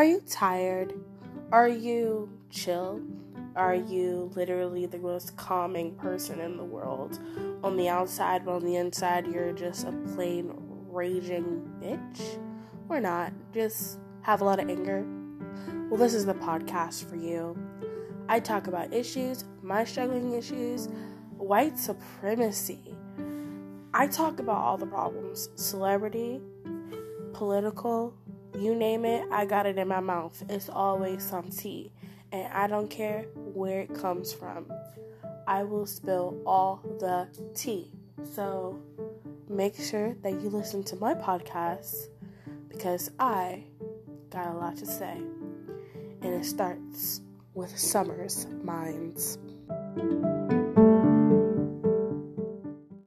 Are you tired? Are you chill? Are you literally the most calming person in the world? On the outside, but on the inside, you're just a plain raging bitch? Or not? Just have a lot of anger? Well, this is the podcast for you. I talk about issues, my struggling issues, white supremacy. I talk about all the problems celebrity, political, you name it, I got it in my mouth. It's always some tea, and I don't care where it comes from. I will spill all the tea. So make sure that you listen to my podcast because I got a lot to say. And it starts with Summer's Minds.